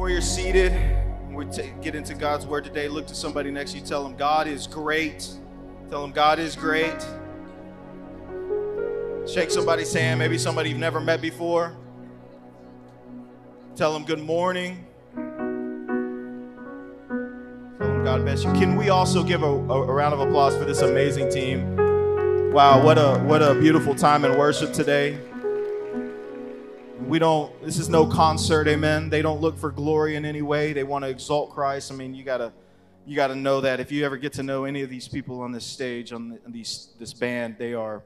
Before you're seated, we get into God's word today. Look to somebody next to you. Tell them God is great. Tell them God is great. Shake somebody's hand, maybe somebody you've never met before. Tell them good morning. Tell them God bless you. Can we also give a, a, a round of applause for this amazing team? Wow, what a what a beautiful time in worship today. We don't, this is no concert, amen. They don't look for glory in any way. They want to exalt Christ. I mean, you gotta you gotta know that if you ever get to know any of these people on this stage, on, the, on these this band, they are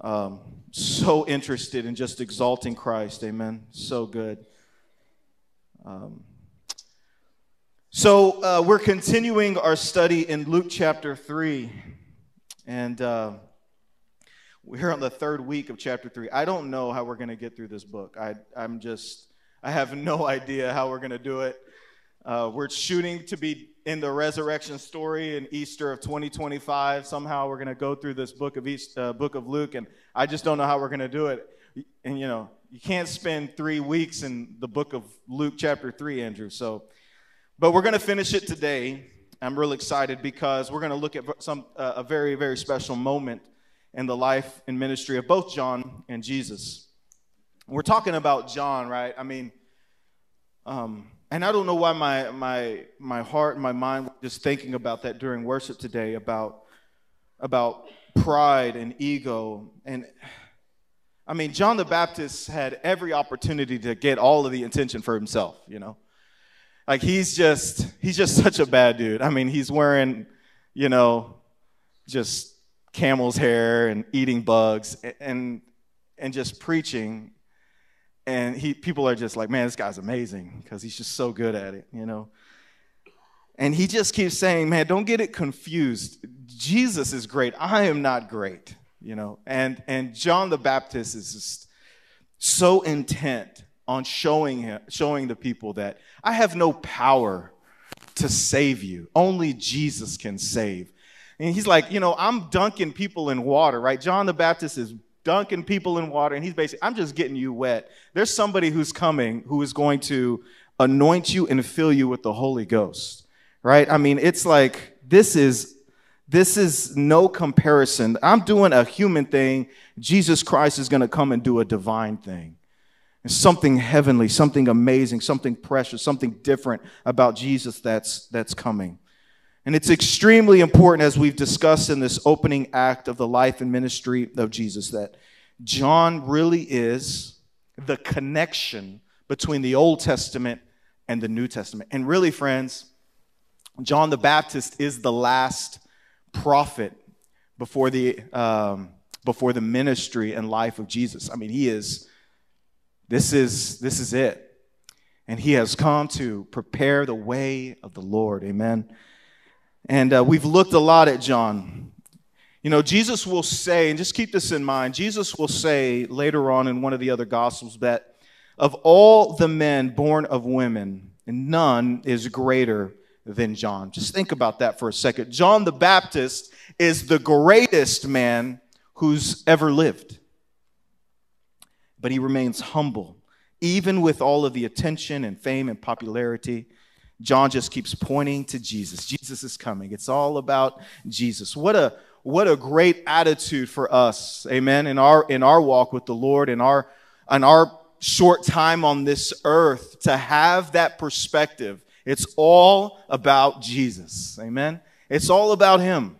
um, so interested in just exalting Christ, amen. So good. Um, so uh, we're continuing our study in Luke chapter 3. And uh, we're on the third week of chapter 3. I don't know how we're going to get through this book. I, I'm just, I have no idea how we're going to do it. Uh, we're shooting to be in the resurrection story in Easter of 2025. Somehow we're going to go through this book of East, uh, book of Luke, and I just don't know how we're going to do it. And you know, you can't spend three weeks in the book of Luke chapter 3, Andrew. So, but we're going to finish it today. I'm really excited because we're going to look at some uh, a very very special moment in the life and ministry of both John and Jesus. We're talking about John, right? I mean, um, and I don't know why my my my heart and my mind were just thinking about that during worship today about about pride and ego and I mean, John the Baptist had every opportunity to get all of the attention for himself, you know. Like he's just he's just such a bad dude. I mean, he's wearing, you know, just camel's hair and eating bugs and and just preaching. And he people are just like man this guy's amazing because he's just so good at it you know? And he just keeps saying man don't get it confused. Jesus is great. I am not great you know? And and john the baptist is just so intent on showing him showing the people that i have no power to save you. Only jesus can save and he's like, you know, I'm dunking people in water, right? John the Baptist is dunking people in water, and he's basically, I'm just getting you wet. There's somebody who's coming who is going to anoint you and fill you with the Holy Ghost, right? I mean, it's like, this is this is no comparison. I'm doing a human thing. Jesus Christ is going to come and do a divine thing. something heavenly, something amazing, something precious, something different about Jesus that's that's coming. And it's extremely important, as we've discussed in this opening act of the life and ministry of Jesus, that John really is the connection between the Old Testament and the New Testament. And really, friends, John the Baptist is the last prophet before the, um, before the ministry and life of Jesus. I mean, he is, this is, this is it. And he has come to prepare the way of the Lord. Amen. And uh, we've looked a lot at John. You know, Jesus will say, and just keep this in mind, Jesus will say later on in one of the other Gospels that of all the men born of women, none is greater than John. Just think about that for a second. John the Baptist is the greatest man who's ever lived. But he remains humble, even with all of the attention and fame and popularity. John just keeps pointing to Jesus. Jesus is coming. It's all about Jesus. What a what a great attitude for us. Amen. In our in our walk with the Lord in our in our short time on this earth to have that perspective. It's all about Jesus. Amen. It's all about him.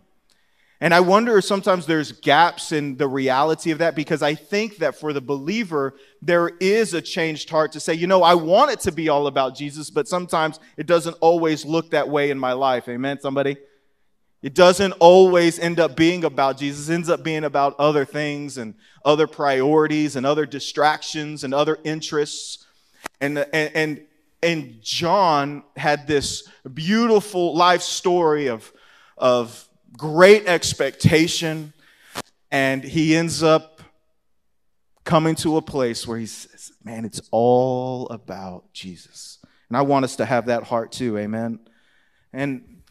And I wonder if sometimes there's gaps in the reality of that because I think that for the believer, there is a changed heart to say, you know, I want it to be all about Jesus, but sometimes it doesn't always look that way in my life. Amen, somebody? It doesn't always end up being about Jesus. It ends up being about other things and other priorities and other distractions and other interests. And, and, and, and John had this beautiful life story of, of great expectation, and he ends up coming to a place where he says, Man, it's all about Jesus. And I want us to have that heart too, amen. And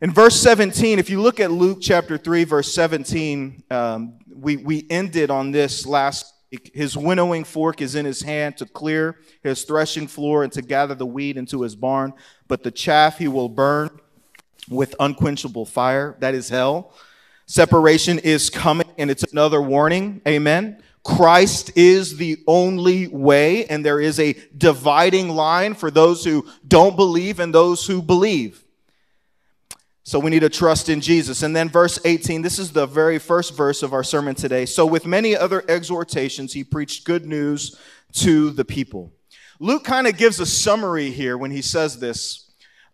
in verse 17, if you look at Luke chapter 3, verse 17, um, we, we ended on this last His winnowing fork is in his hand to clear his threshing floor and to gather the wheat into his barn, but the chaff he will burn with unquenchable fire. That is hell. Separation is coming, and it's another warning. Amen. Christ is the only way, and there is a dividing line for those who don't believe and those who believe. So we need to trust in Jesus. And then verse 18, this is the very first verse of our sermon today. So with many other exhortations, he preached good news to the people. Luke kind of gives a summary here when he says this.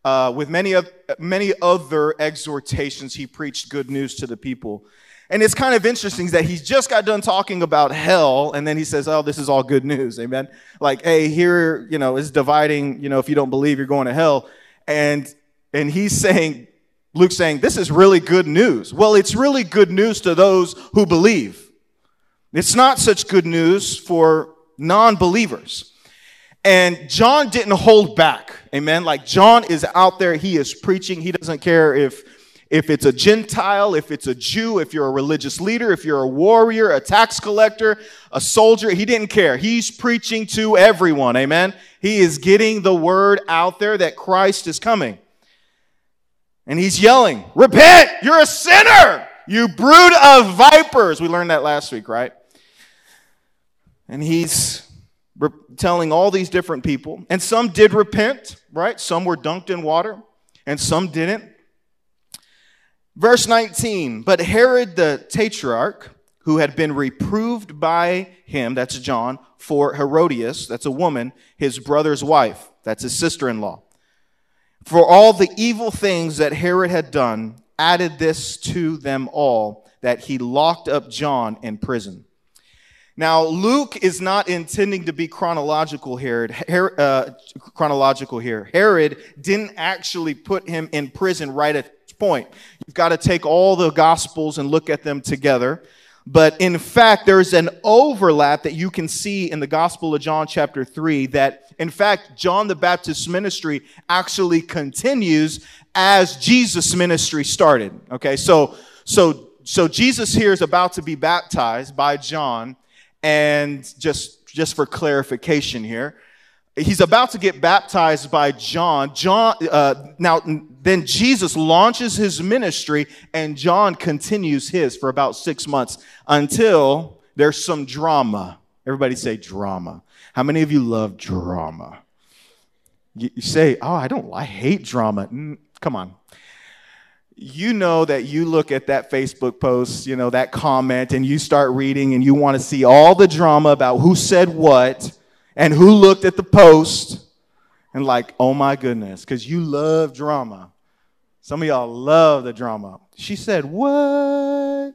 Uh, with many, of, many other exhortations, he preached good news to the people. And it's kind of interesting that he just got done talking about hell, and then he says, Oh, this is all good news. Amen. Like, hey, here, you know, is dividing, you know, if you don't believe, you're going to hell. And and he's saying, Luke's saying, this is really good news. Well, it's really good news to those who believe. It's not such good news for non believers. And John didn't hold back. Amen. Like John is out there, he is preaching. He doesn't care if if it's a Gentile, if it's a Jew, if you're a religious leader, if you're a warrior, a tax collector, a soldier, he didn't care. He's preaching to everyone. Amen. He is getting the word out there that Christ is coming. And he's yelling, Repent! You're a sinner! You brood of vipers! We learned that last week, right? And he's telling all these different people, and some did repent, right? Some were dunked in water, and some didn't. Verse 19, but Herod the Tetrarch, who had been reproved by him, that's John, for Herodias, that's a woman, his brother's wife, that's his sister in law, for all the evil things that Herod had done, added this to them all, that he locked up John in prison. Now, Luke is not intending to be chronological here. Her, uh, chronological here. Herod didn't actually put him in prison right at this point. You've got to take all the gospels and look at them together. But in fact, there's an overlap that you can see in the Gospel of John, chapter 3, that in fact, John the Baptist's ministry actually continues as Jesus' ministry started. Okay, so, so, so Jesus here is about to be baptized by John and just, just for clarification here, he's about to get baptized by John. John, uh, now, then Jesus launches his ministry and John continues his for about six months until there's some drama. Everybody say drama. How many of you love drama? You, you say, oh, I don't, I hate drama. Mm, come on you know that you look at that Facebook post, you know, that comment, and you start reading and you want to see all the drama about who said what and who looked at the post and, like, oh my goodness, because you love drama. Some of y'all love the drama. She said, What?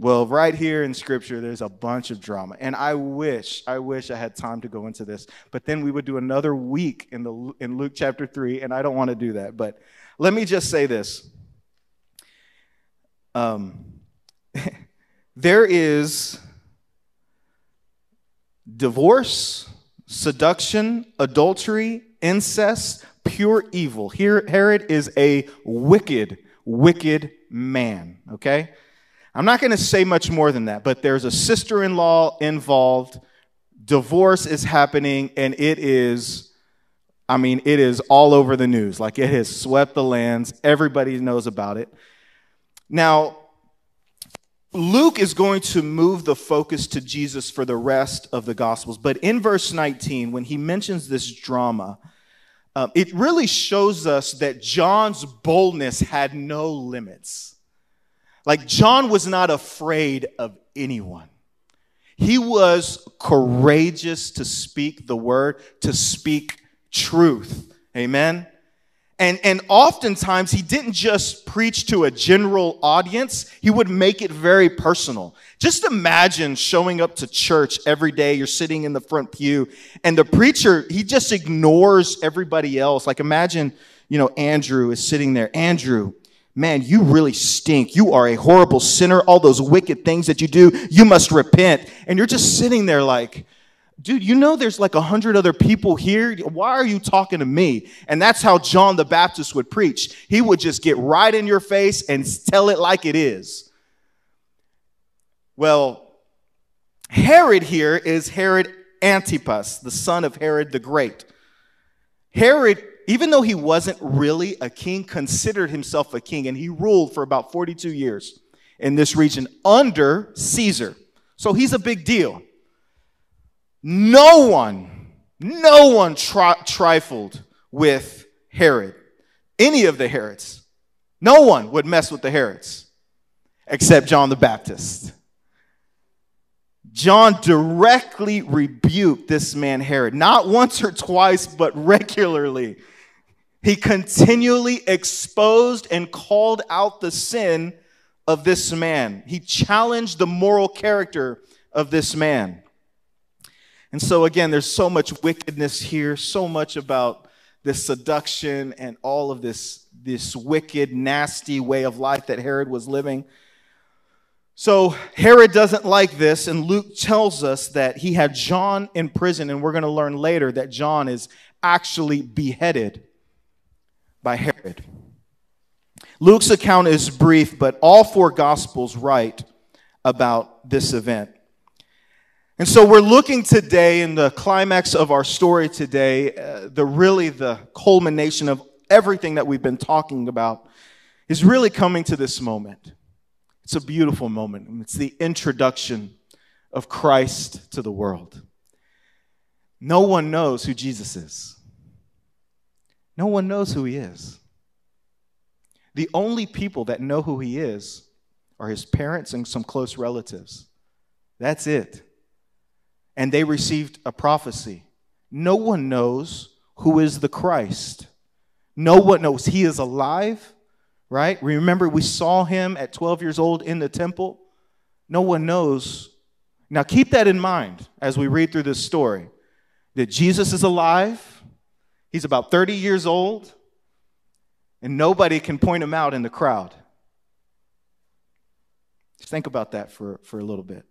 Well, right here in scripture, there's a bunch of drama. And I wish, I wish I had time to go into this. But then we would do another week in, the, in Luke chapter 3, and I don't want to do that. But let me just say this. Um, there is divorce, seduction, adultery, incest, pure evil. Here, Herod is a wicked, wicked man, okay? I'm not going to say much more than that, but there's a sister in law involved. Divorce is happening, and it is, I mean, it is all over the news. Like it has swept the lands. Everybody knows about it. Now, Luke is going to move the focus to Jesus for the rest of the Gospels. But in verse 19, when he mentions this drama, uh, it really shows us that John's boldness had no limits. Like John was not afraid of anyone. He was courageous to speak the word, to speak truth. Amen. And, and oftentimes he didn't just preach to a general audience, he would make it very personal. Just imagine showing up to church every day, you're sitting in the front pew, and the preacher, he just ignores everybody else. Like imagine, you know, Andrew is sitting there. Andrew, man, you really stink. You are a horrible sinner. All those wicked things that you do, you must repent. And you're just sitting there like, dude, you know there's like a hundred other people here. Why are you talking to me? And that's how John the Baptist would preach. He would just get right in your face and tell it like it is. Well, Herod here is Herod Antipas, the son of Herod the Great. Herod, even though he wasn't really a king, considered himself a king, and he ruled for about 42 years in this region under Caesar. So he's a big deal. No one, no one tri- trifled with Herod, any of the Herods. No one would mess with the Herods except John the Baptist. John directly rebuked this man Herod, not once or twice, but regularly. He continually exposed and called out the sin of this man. He challenged the moral character of this man. And so, again, there's so much wickedness here, so much about this seduction and all of this, this wicked, nasty way of life that Herod was living. So Herod doesn't like this, and Luke tells us that he had John in prison, and we're going to learn later that John is actually beheaded by Herod. Luke's account is brief, but all four gospels write about this event. And so we're looking today in the climax of our story today, uh, the really the culmination of everything that we've been talking about is really coming to this moment. It's a beautiful moment. It's the introduction of Christ to the world. No one knows who Jesus is. No one knows who he is. The only people that know who he is are his parents and some close relatives. That's it. And they received a prophecy. No one knows who is the Christ. No one knows he is alive right? Remember, we saw him at 12 years old in the temple. No one knows. Now, keep that in mind as we read through this story that Jesus is alive, he's about 30 years old, and nobody can point him out in the crowd. Just think about that for, for a little bit.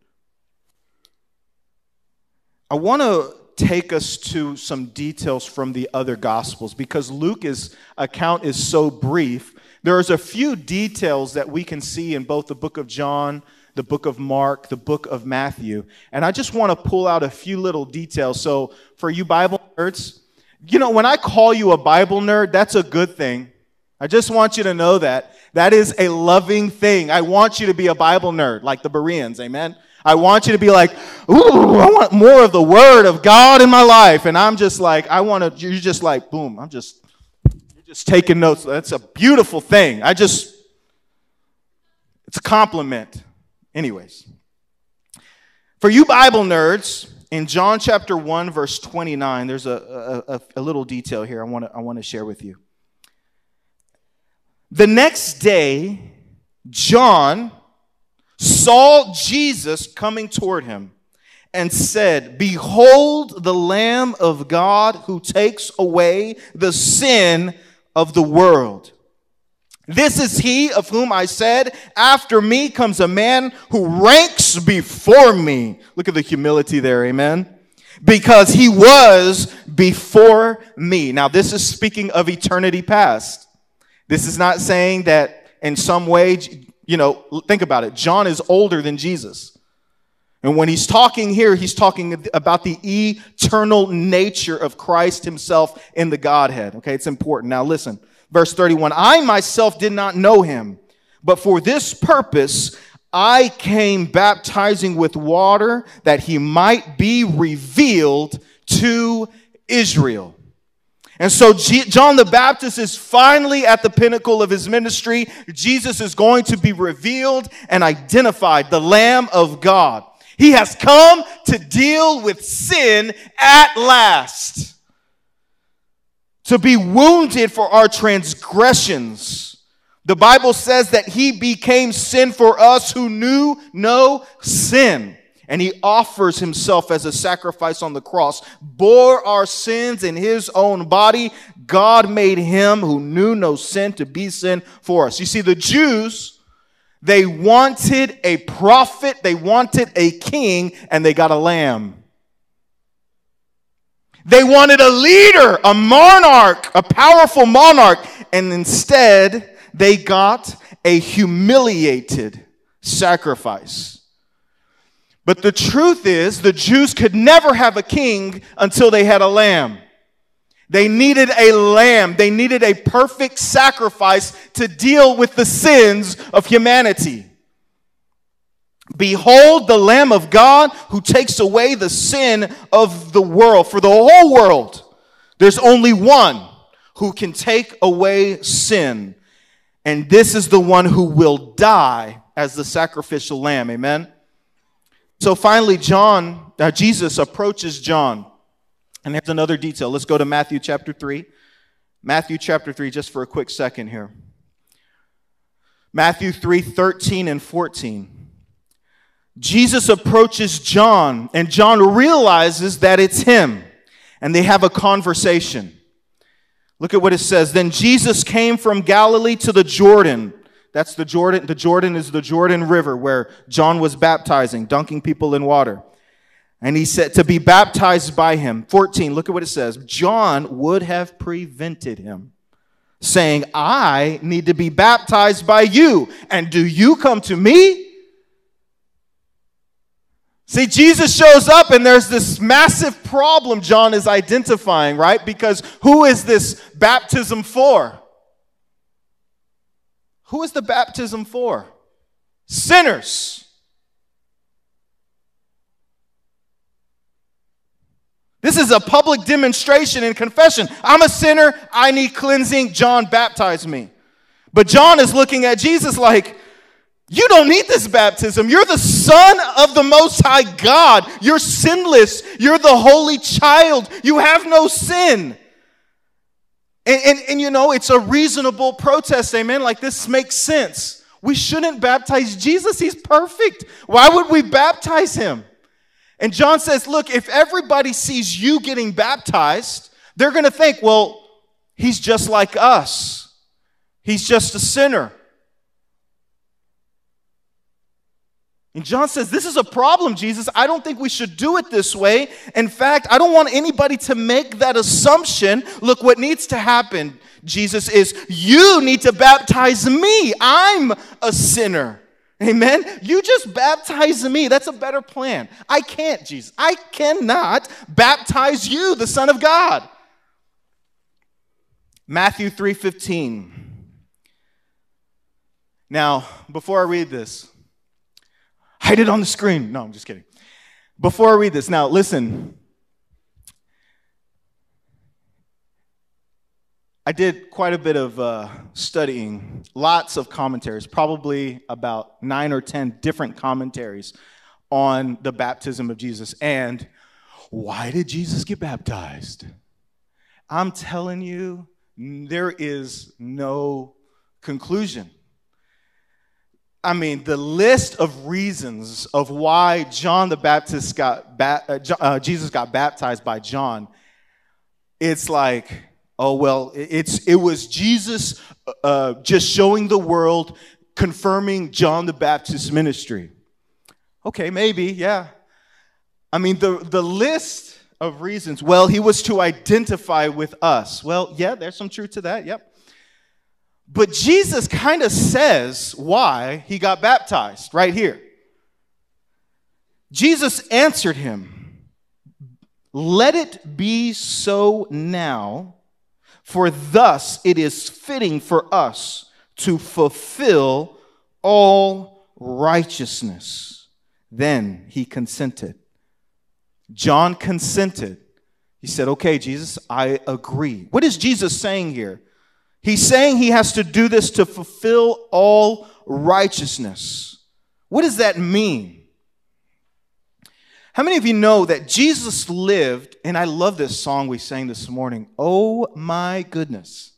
I want to take us to some details from the other gospels because Luke's account is so brief there's a few details that we can see in both the book of John, the book of Mark, the book of Matthew. And I just want to pull out a few little details. So, for you Bible nerds, you know, when I call you a Bible nerd, that's a good thing. I just want you to know that. That is a loving thing. I want you to be a Bible nerd, like the Bereans, amen? I want you to be like, ooh, I want more of the Word of God in my life. And I'm just like, I want to, you're just like, boom, I'm just you're just taking notes. That's a beautiful thing. I just, it's a compliment. Anyways, for you Bible nerds, in John chapter 1, verse 29, there's a, a, a little detail here I want to I want to share with you. The next day, John saw Jesus coming toward him and said, Behold the Lamb of God who takes away the sin of the world. This is he of whom I said, After me comes a man who ranks before me. Look at the humility there, amen. Because he was before me. Now, this is speaking of eternity past. This is not saying that in some way, you know, think about it. John is older than Jesus. And when he's talking here, he's talking about the eternal nature of Christ himself in the Godhead. Okay, it's important. Now listen, verse 31 I myself did not know him, but for this purpose I came baptizing with water that he might be revealed to Israel. And so John the Baptist is finally at the pinnacle of his ministry. Jesus is going to be revealed and identified, the Lamb of God. He has come to deal with sin at last, to be wounded for our transgressions. The Bible says that he became sin for us who knew no sin. And he offers himself as a sacrifice on the cross, bore our sins in his own body. God made him who knew no sin to be sin for us. You see, the Jews, they wanted a prophet, they wanted a king, and they got a lamb. They wanted a leader, a monarch, a powerful monarch, and instead they got a humiliated sacrifice. But the truth is, the Jews could never have a king until they had a lamb. They needed a lamb. They needed a perfect sacrifice to deal with the sins of humanity. Behold the Lamb of God who takes away the sin of the world. For the whole world, there's only one who can take away sin. And this is the one who will die as the sacrificial lamb. Amen. So finally, John, uh, Jesus approaches John. And there's another detail. Let's go to Matthew chapter 3. Matthew chapter 3, just for a quick second here. Matthew 3 13 and 14. Jesus approaches John, and John realizes that it's him, and they have a conversation. Look at what it says. Then Jesus came from Galilee to the Jordan. That's the Jordan. The Jordan is the Jordan River where John was baptizing, dunking people in water. And he said to be baptized by him. 14, look at what it says. John would have prevented him, saying, I need to be baptized by you. And do you come to me? See, Jesus shows up and there's this massive problem John is identifying, right? Because who is this baptism for? Who is the baptism for? Sinners. This is a public demonstration and confession. I'm a sinner. I need cleansing. John, baptize me. But John is looking at Jesus like, you don't need this baptism. You're the son of the Most High God. You're sinless. You're the holy child. You have no sin. And, and, and you know, it's a reasonable protest, amen? Like this makes sense. We shouldn't baptize Jesus. He's perfect. Why would we baptize him? And John says, look, if everybody sees you getting baptized, they're going to think, well, he's just like us. He's just a sinner. And John says, This is a problem, Jesus. I don't think we should do it this way. In fact, I don't want anybody to make that assumption. Look, what needs to happen, Jesus, is you need to baptize me. I'm a sinner. Amen. You just baptize me. That's a better plan. I can't, Jesus. I cannot baptize you, the Son of God. Matthew 3:15. Now, before I read this, Hide it on the screen. No, I'm just kidding. Before I read this, now listen. I did quite a bit of uh, studying, lots of commentaries, probably about nine or 10 different commentaries on the baptism of Jesus. And why did Jesus get baptized? I'm telling you, there is no conclusion. I mean, the list of reasons of why John the Baptist got, ba- uh, uh, Jesus got baptized by John, it's like, oh, well, it's, it was Jesus uh, just showing the world, confirming John the Baptist's ministry. Okay, maybe, yeah. I mean, the, the list of reasons, well, he was to identify with us. Well, yeah, there's some truth to that, yep. But Jesus kind of says why he got baptized right here. Jesus answered him, Let it be so now, for thus it is fitting for us to fulfill all righteousness. Then he consented. John consented. He said, Okay, Jesus, I agree. What is Jesus saying here? He's saying he has to do this to fulfill all righteousness. What does that mean? How many of you know that Jesus lived, and I love this song we sang this morning, Oh my goodness.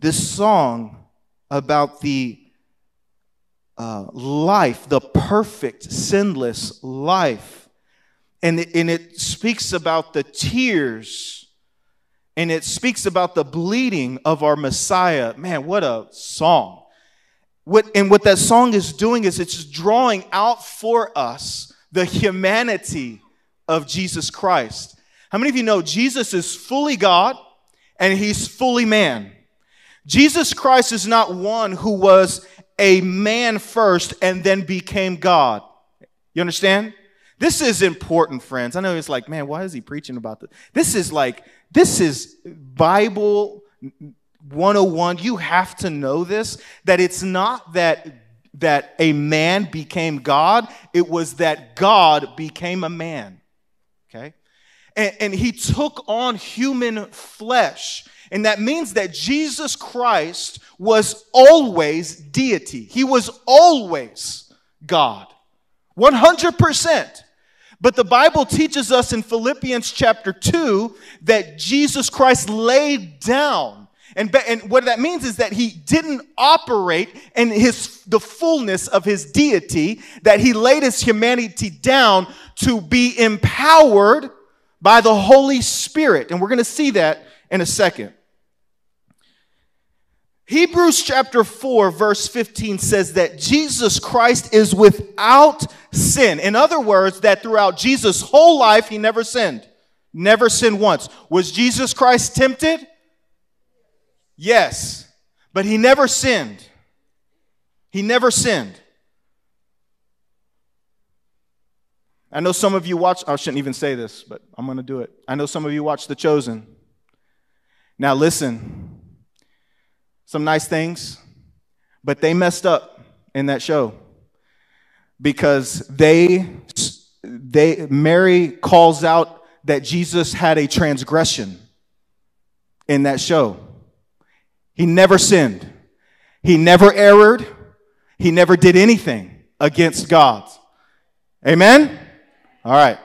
This song about the uh, life, the perfect, sinless life. And and it speaks about the tears and it speaks about the bleeding of our Messiah. Man, what a song. What, and what that song is doing is it's drawing out for us the humanity of Jesus Christ. How many of you know Jesus is fully God and he's fully man? Jesus Christ is not one who was a man first and then became God. You understand? This is important, friends. I know it's like, man, why is he preaching about this? This is like, this is Bible 101. You have to know this that it's not that that a man became God, it was that God became a man. Okay? And, and he took on human flesh. And that means that Jesus Christ was always deity. He was always God. 100%. But the Bible teaches us in Philippians chapter 2 that Jesus Christ laid down. And, and what that means is that he didn't operate in his, the fullness of his deity, that he laid his humanity down to be empowered by the Holy Spirit. And we're going to see that in a second. Hebrews chapter 4, verse 15 says that Jesus Christ is without sin. In other words, that throughout Jesus' whole life, he never sinned. Never sinned once. Was Jesus Christ tempted? Yes. But he never sinned. He never sinned. I know some of you watch, I shouldn't even say this, but I'm going to do it. I know some of you watch The Chosen. Now, listen some nice things, but they messed up in that show because they they Mary calls out that Jesus had a transgression in that show. He never sinned. He never erred. He never did anything against God. Amen? All right.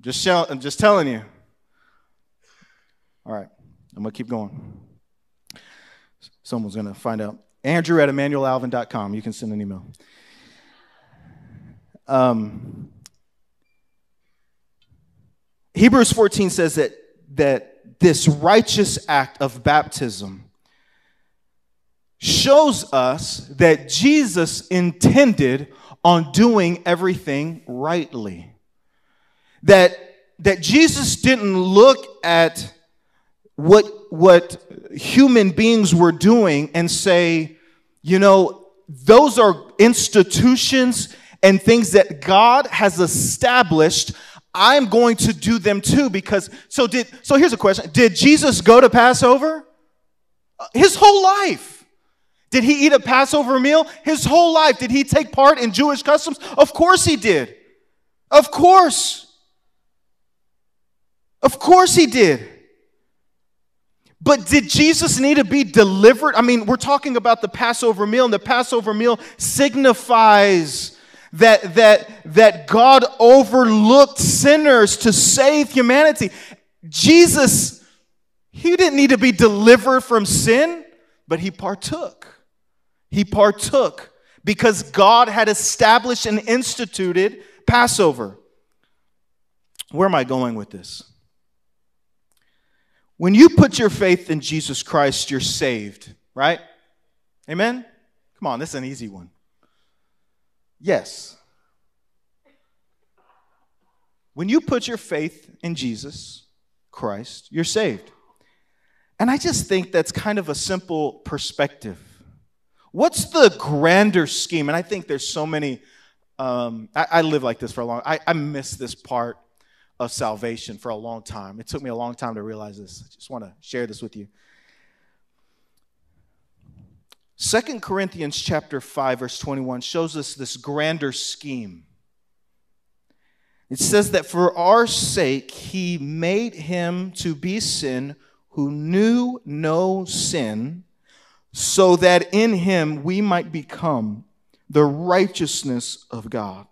Just, I'm just telling you. All right. I'm going to keep going. Someone's going to find out. Andrew at emmanuelalvin.com. You can send an email. Um, Hebrews 14 says that, that this righteous act of baptism shows us that Jesus intended on doing everything rightly. That, that Jesus didn't look at what, what human beings were doing and say, you know, those are institutions and things that God has established. I'm going to do them too because so did so here's a question. Did Jesus go to Passover? His whole life. Did he eat a Passover meal? His whole life. Did he take part in Jewish customs? Of course he did. Of course. Of course he did. But did Jesus need to be delivered? I mean, we're talking about the Passover meal, and the Passover meal signifies that, that, that God overlooked sinners to save humanity. Jesus, he didn't need to be delivered from sin, but he partook. He partook because God had established and instituted Passover. Where am I going with this? When you put your faith in Jesus Christ, you're saved, right? Amen? Come on, this is an easy one. Yes. When you put your faith in Jesus Christ, you're saved. And I just think that's kind of a simple perspective. What's the grander scheme? And I think there's so many. Um, I, I live like this for a long. I, I miss this part of salvation for a long time. It took me a long time to realize this. I just want to share this with you. Second Corinthians chapter 5 verse 21 shows us this grander scheme. It says that for our sake he made him to be sin who knew no sin so that in him we might become the righteousness of God.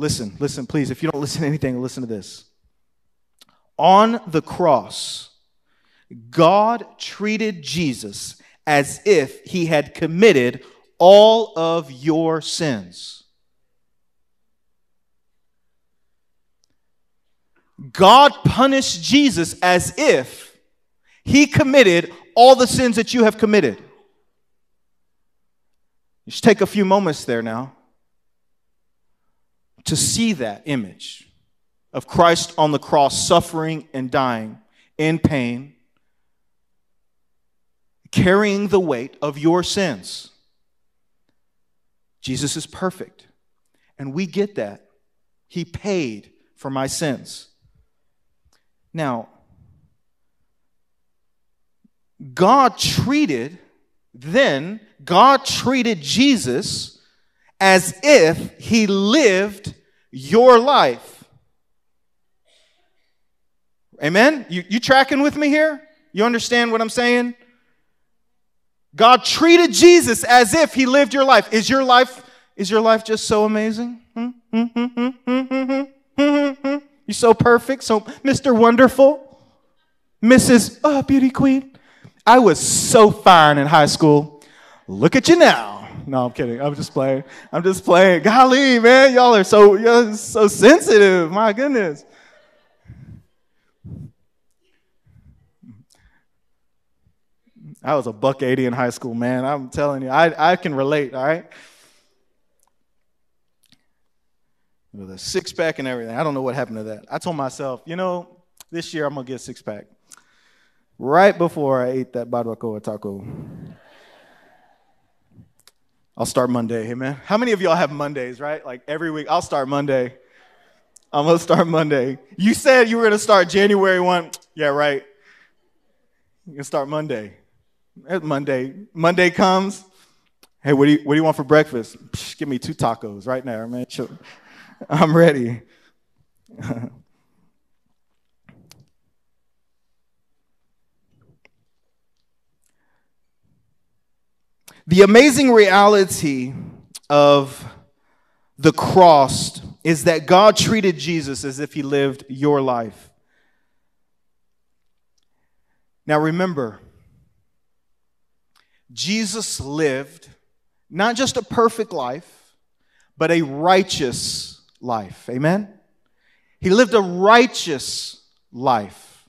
Listen, listen, please. If you don't listen to anything, listen to this. On the cross, God treated Jesus as if he had committed all of your sins. God punished Jesus as if he committed all the sins that you have committed. Just take a few moments there now to see that image of Christ on the cross, suffering and dying in pain, carrying the weight of your sins. Jesus is perfect. And we get that. He paid for my sins. Now, God treated, then, God treated Jesus as if he lived your life. Amen? You, you tracking with me here? You understand what I'm saying? God treated Jesus as if he lived your life. Is your life is your life just so amazing? Hmm? Hmm? Hmm? You're so perfect, so Mr. Wonderful, Mrs. Oh, beauty queen. I was so fine in high school. Look at you now. No, I'm kidding. I'm just playing. I'm just playing. Golly, man, y'all are so y'all so sensitive. My goodness. I was a buck 80 in high school, man. I'm telling you, I, I can relate, all right? With a six pack and everything. I don't know what happened to that. I told myself, you know, this year I'm going to get a six pack. Right before I ate that barbacoa taco. I'll start Monday, hey man. How many of y'all have Mondays, right? Like every week, I'll start Monday. I'm gonna start Monday. You said you were gonna start January 1. Yeah, right. You can start Monday. Monday. Monday comes. Hey, what do you what do you want for breakfast? Psh, give me two tacos right now, man. I'm ready. the amazing reality of the cross is that God treated Jesus as if he lived your life. Now remember, Jesus lived not just a perfect life, but a righteous life. Amen? He lived a righteous life.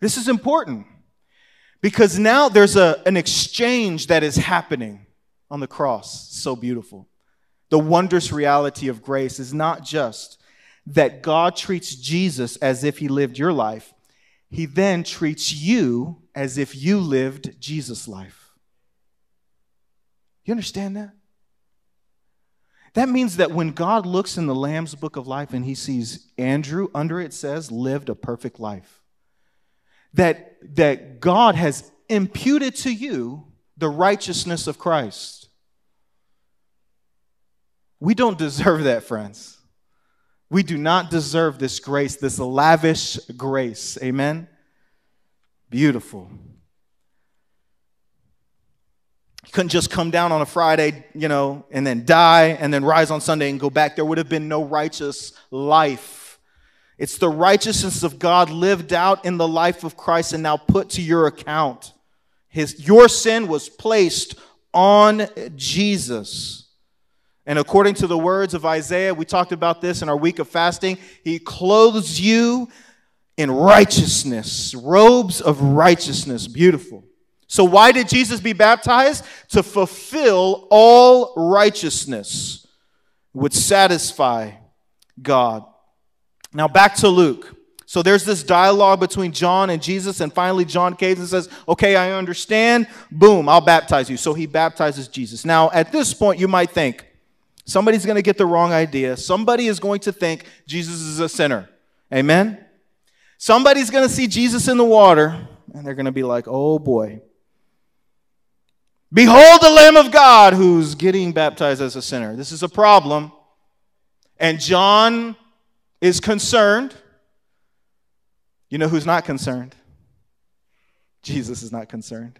This is important because now there's a, an exchange that is happening on the cross. So beautiful. The wondrous reality of grace is not just that God treats Jesus as if he lived your life, he then treats you as if you lived Jesus' life. You understand that? That means that when God looks in the Lamb's book of life and he sees Andrew, under it says, lived a perfect life. That, that God has imputed to you the righteousness of Christ. We don't deserve that, friends. We do not deserve this grace, this lavish grace. Amen? Beautiful couldn't just come down on a Friday, you know, and then die and then rise on Sunday and go back. There would have been no righteous life. It's the righteousness of God lived out in the life of Christ and now put to your account. His, your sin was placed on Jesus. And according to the words of Isaiah, we talked about this in our week of fasting, he clothes you in righteousness, robes of righteousness. Beautiful. So, why did Jesus be baptized? To fulfill all righteousness, would satisfy God. Now, back to Luke. So, there's this dialogue between John and Jesus, and finally, John caved and says, Okay, I understand. Boom, I'll baptize you. So, he baptizes Jesus. Now, at this point, you might think, somebody's going to get the wrong idea. Somebody is going to think Jesus is a sinner. Amen? Somebody's going to see Jesus in the water, and they're going to be like, Oh boy. Behold the Lamb of God who's getting baptized as a sinner. This is a problem. And John is concerned. You know who's not concerned? Jesus is not concerned.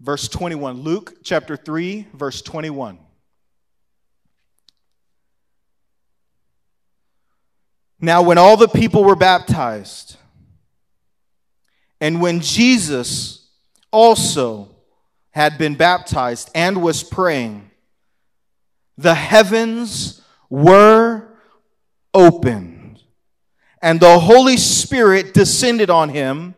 Verse 21, Luke chapter 3, verse 21. Now, when all the people were baptized, and when Jesus also had been baptized and was praying, the heavens were opened, and the Holy Spirit descended on him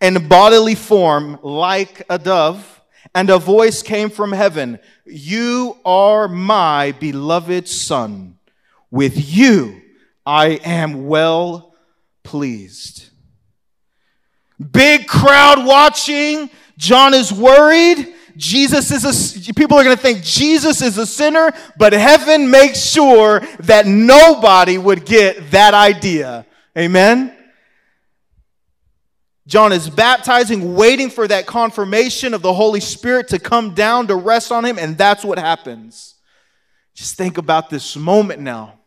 in bodily form like a dove, and a voice came from heaven You are my beloved Son. With you I am well pleased. Big crowd watching. John is worried. Jesus is a, people are going to think Jesus is a sinner, but heaven makes sure that nobody would get that idea. Amen? John is baptizing, waiting for that confirmation of the Holy Spirit to come down to rest on him, and that's what happens. Just think about this moment now.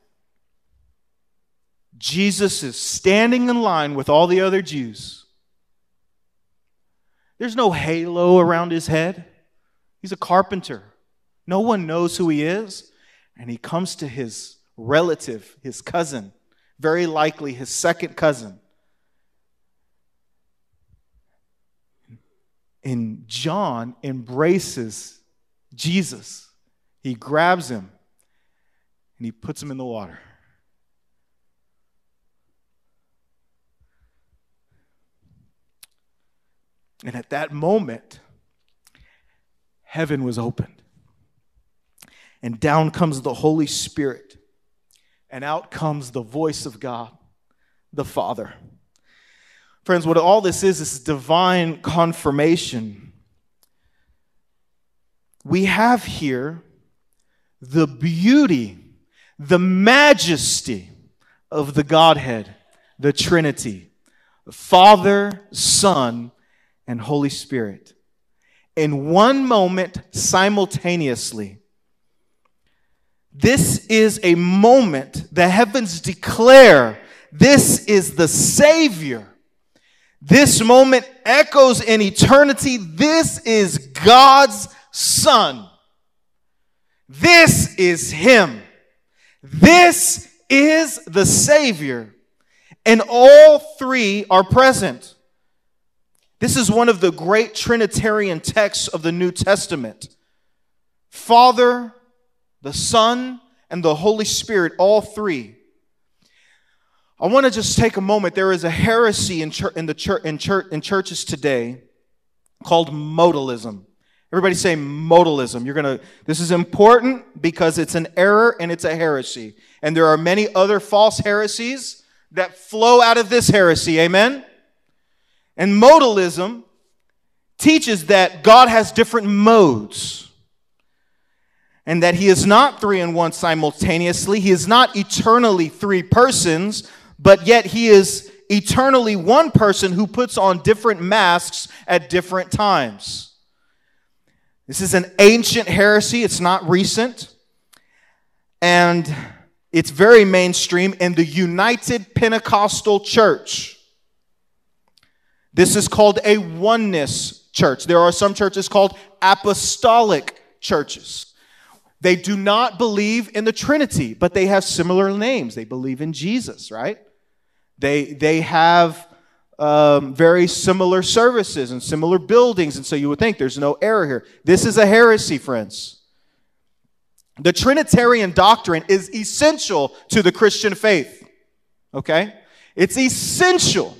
Jesus is standing in line with all the other Jews. There's no halo around his head. He's a carpenter. No one knows who he is. And he comes to his relative, his cousin, very likely his second cousin. And John embraces Jesus. He grabs him and he puts him in the water. And at that moment, heaven was opened. And down comes the Holy Spirit. And out comes the voice of God, the Father. Friends, what all this is, is divine confirmation. We have here the beauty, the majesty of the Godhead, the Trinity, Father, Son, and Holy Spirit in one moment simultaneously. This is a moment the heavens declare this is the Savior. This moment echoes in eternity. This is God's Son. This is Him. This is the Savior. And all three are present. This is one of the great Trinitarian texts of the New Testament. Father, the Son, and the Holy Spirit, all three. I want to just take a moment. There is a heresy in, church, in, the church, in, church, in churches today called modalism. Everybody say modalism. You're going to, this is important because it's an error and it's a heresy. And there are many other false heresies that flow out of this heresy. Amen? And modalism teaches that God has different modes and that he is not three in one simultaneously. He is not eternally three persons, but yet he is eternally one person who puts on different masks at different times. This is an ancient heresy, it's not recent. And it's very mainstream in the United Pentecostal Church. This is called a oneness church. There are some churches called apostolic churches. They do not believe in the Trinity, but they have similar names. They believe in Jesus, right? They, they have um, very similar services and similar buildings, and so you would think there's no error here. This is a heresy, friends. The Trinitarian doctrine is essential to the Christian faith, okay? It's essential.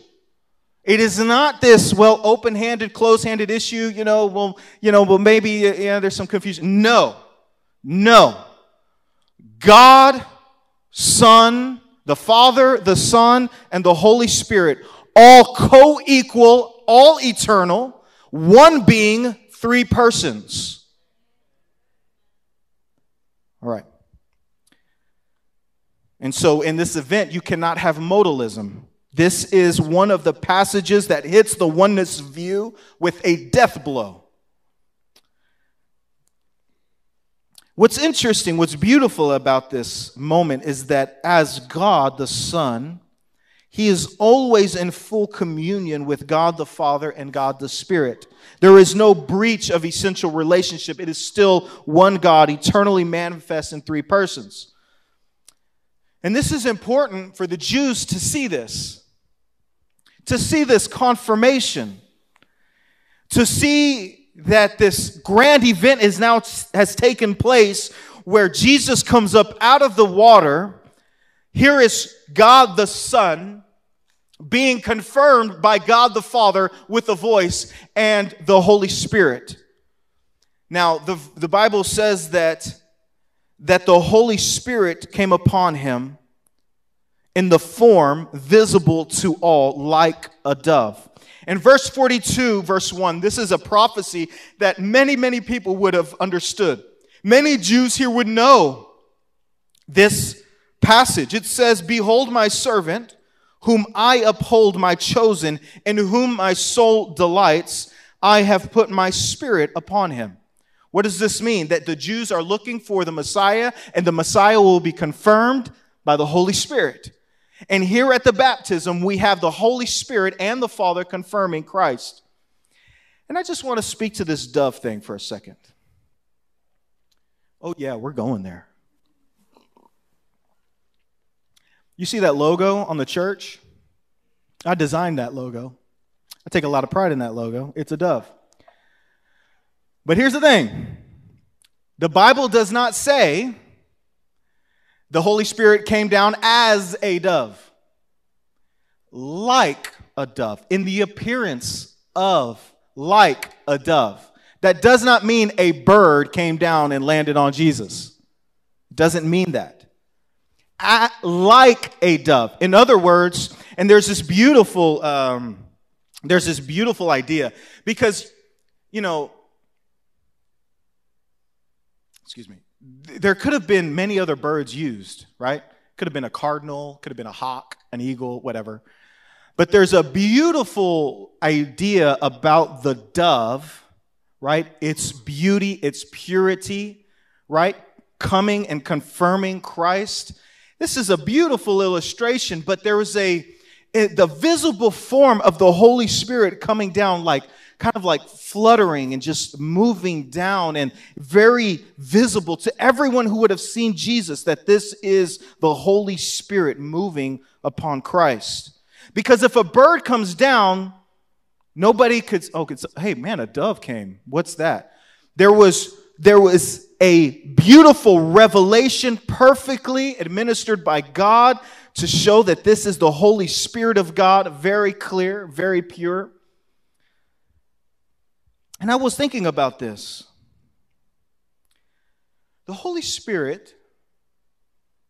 It is not this, well, open-handed, close-handed issue, you know, well, you know, well, maybe, uh, yeah, there's some confusion. No. No. God, Son, the Father, the Son, and the Holy Spirit, all co-equal, all eternal, one being, three persons. All right. And so in this event, you cannot have modalism. This is one of the passages that hits the oneness view with a death blow. What's interesting, what's beautiful about this moment is that as God the Son, he is always in full communion with God the Father and God the Spirit. There is no breach of essential relationship. It is still one God, eternally manifest in three persons. And this is important for the Jews to see this to see this confirmation, to see that this grand event is now has taken place where Jesus comes up out of the water. Here is God the Son being confirmed by God the Father with a voice and the Holy Spirit. Now, the, the Bible says that, that the Holy Spirit came upon him in the form visible to all like a dove. In verse 42, verse 1, this is a prophecy that many, many people would have understood. Many Jews here would know this passage. It says, Behold my servant, whom I uphold, my chosen, in whom my soul delights. I have put my spirit upon him. What does this mean? That the Jews are looking for the Messiah, and the Messiah will be confirmed by the Holy Spirit. And here at the baptism, we have the Holy Spirit and the Father confirming Christ. And I just want to speak to this dove thing for a second. Oh, yeah, we're going there. You see that logo on the church? I designed that logo. I take a lot of pride in that logo. It's a dove. But here's the thing the Bible does not say the Holy Spirit came down as a dove, like a dove, in the appearance of like a dove. That does not mean a bird came down and landed on Jesus. Doesn't mean that. At, like a dove. In other words, and there's this beautiful, um, there's this beautiful idea because, you know, excuse me, there could have been many other birds used, right? Could have been a cardinal, could have been a hawk, an eagle, whatever. But there's a beautiful idea about the dove, right? Its beauty, its purity, right? Coming and confirming Christ. This is a beautiful illustration, but there was a, the visible form of the Holy Spirit coming down like kind of like fluttering and just moving down and very visible to everyone who would have seen Jesus that this is the Holy Spirit moving upon Christ. Because if a bird comes down, nobody could, oh, could, hey man, a dove came. What's that? There was, there was a beautiful revelation perfectly administered by God to show that this is the Holy Spirit of God, very clear, very pure. And I was thinking about this. The Holy Spirit,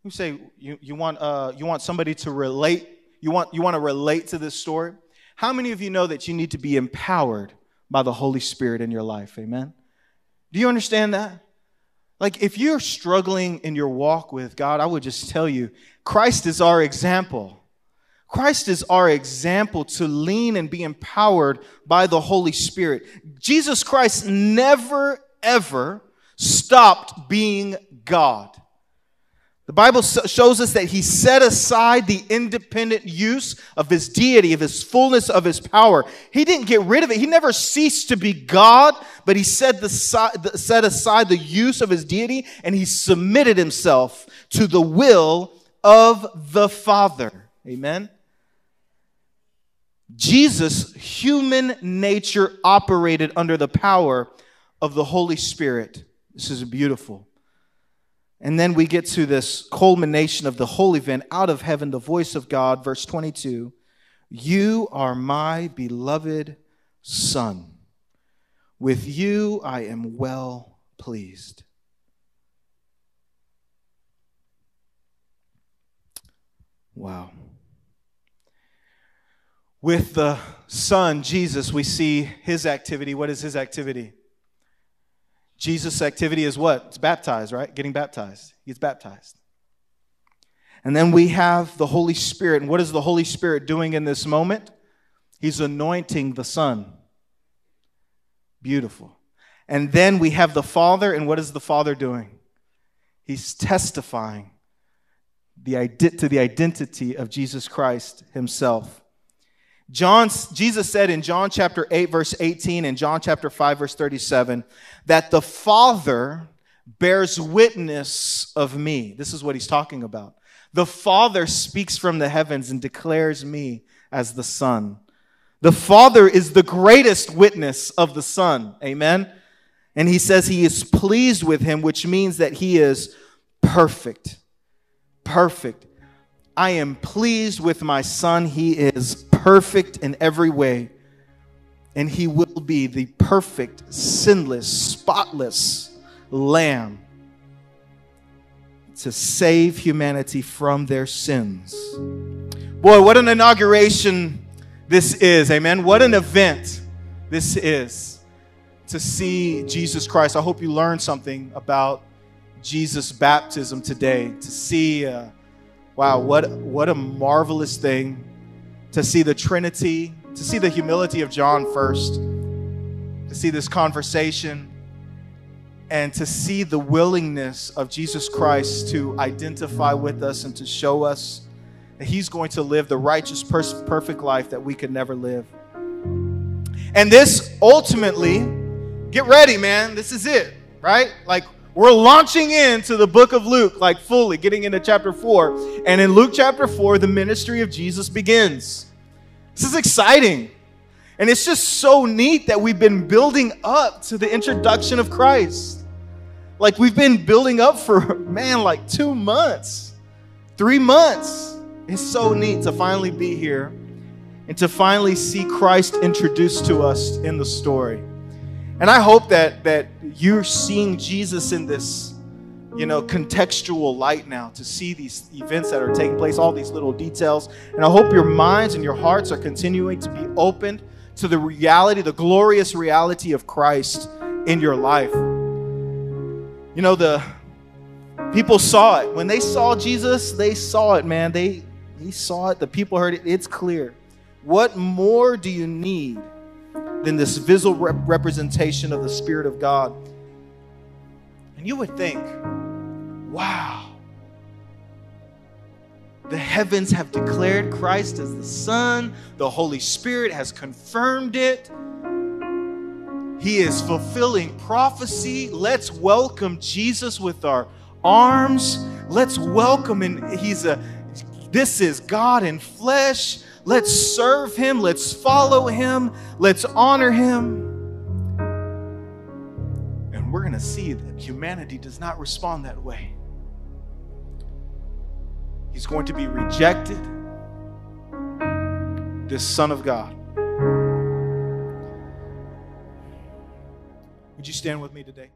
you say you, you, want, uh, you want somebody to relate, you want, you want to relate to this story. How many of you know that you need to be empowered by the Holy Spirit in your life? Amen. Do you understand that? Like, if you're struggling in your walk with God, I would just tell you Christ is our example. Christ is our example to lean and be empowered by the Holy Spirit. Jesus Christ never, ever stopped being God. The Bible shows us that he set aside the independent use of his deity, of his fullness of his power. He didn't get rid of it. He never ceased to be God, but he set, aside the use of his deity and he submitted himself to the will of the Father. Amen. Jesus' human nature operated under the power of the Holy Spirit. This is beautiful. And then we get to this culmination of the whole event out of heaven, the voice of God, verse 22 You are my beloved Son. With you I am well pleased. Wow. With the Son, Jesus, we see his activity. What is his activity? Jesus' activity is what? It's baptized, right? Getting baptized. He gets baptized. And then we have the Holy Spirit. And what is the Holy Spirit doing in this moment? He's anointing the Son. Beautiful. And then we have the Father. And what is the Father doing? He's testifying the, to the identity of Jesus Christ himself. John, Jesus said in John chapter 8, verse 18, and John chapter 5, verse 37, that the Father bears witness of me. This is what he's talking about. The Father speaks from the heavens and declares me as the Son. The Father is the greatest witness of the Son. Amen. And he says he is pleased with him, which means that he is perfect. Perfect. I am pleased with my son. He is perfect in every way. And he will be the perfect, sinless, spotless lamb to save humanity from their sins. Boy, what an inauguration this is. Amen. What an event this is to see Jesus Christ. I hope you learned something about Jesus' baptism today. To see, uh, wow, what, what a marvelous thing to see the Trinity, to see the humility of John first, to see this conversation, and to see the willingness of Jesus Christ to identify with us and to show us that He's going to live the righteous, perfect life that we could never live. And this ultimately, get ready, man. This is it, right? Like, we're launching into the book of Luke, like fully getting into chapter 4. And in Luke chapter 4, the ministry of Jesus begins. This is exciting. And it's just so neat that we've been building up to the introduction of Christ. Like we've been building up for, man, like two months, three months. It's so neat to finally be here and to finally see Christ introduced to us in the story. And I hope that, that you're seeing Jesus in this, you know, contextual light now to see these events that are taking place, all these little details. And I hope your minds and your hearts are continuing to be opened to the reality, the glorious reality of Christ in your life. You know, the people saw it. When they saw Jesus, they saw it, man. They he saw it, the people heard it. It's clear. What more do you need than this visual rep- representation of the Spirit of God? And you would think, wow, the heavens have declared Christ as the Son, the Holy Spirit has confirmed it. He is fulfilling prophecy. Let's welcome Jesus with our arms. Let's welcome him. He's a this is God in flesh. Let's serve him. Let's follow him. Let's honor him. And we're going to see that humanity does not respond that way. He's going to be rejected, this Son of God. Would you stand with me today?